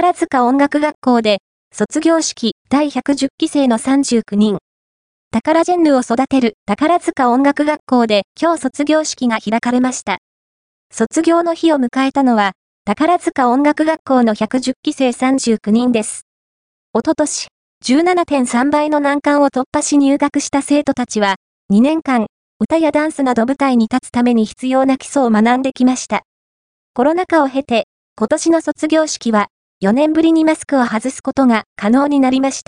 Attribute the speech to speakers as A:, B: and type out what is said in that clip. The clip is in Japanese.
A: 宝塚音楽学校で、卒業式第110期生の39人。宝ジェンヌを育てる宝塚音楽学校で今日卒業式が開かれました。卒業の日を迎えたのは、宝塚音楽学校の110期生39人です。おととし、17.3倍の難関を突破し入学した生徒たちは、2年間、歌やダンスなど舞台に立つために必要な基礎を学んできました。コロナ禍を経て、今年の卒業式は、4年ぶりにマスクを外すことが可能になりました。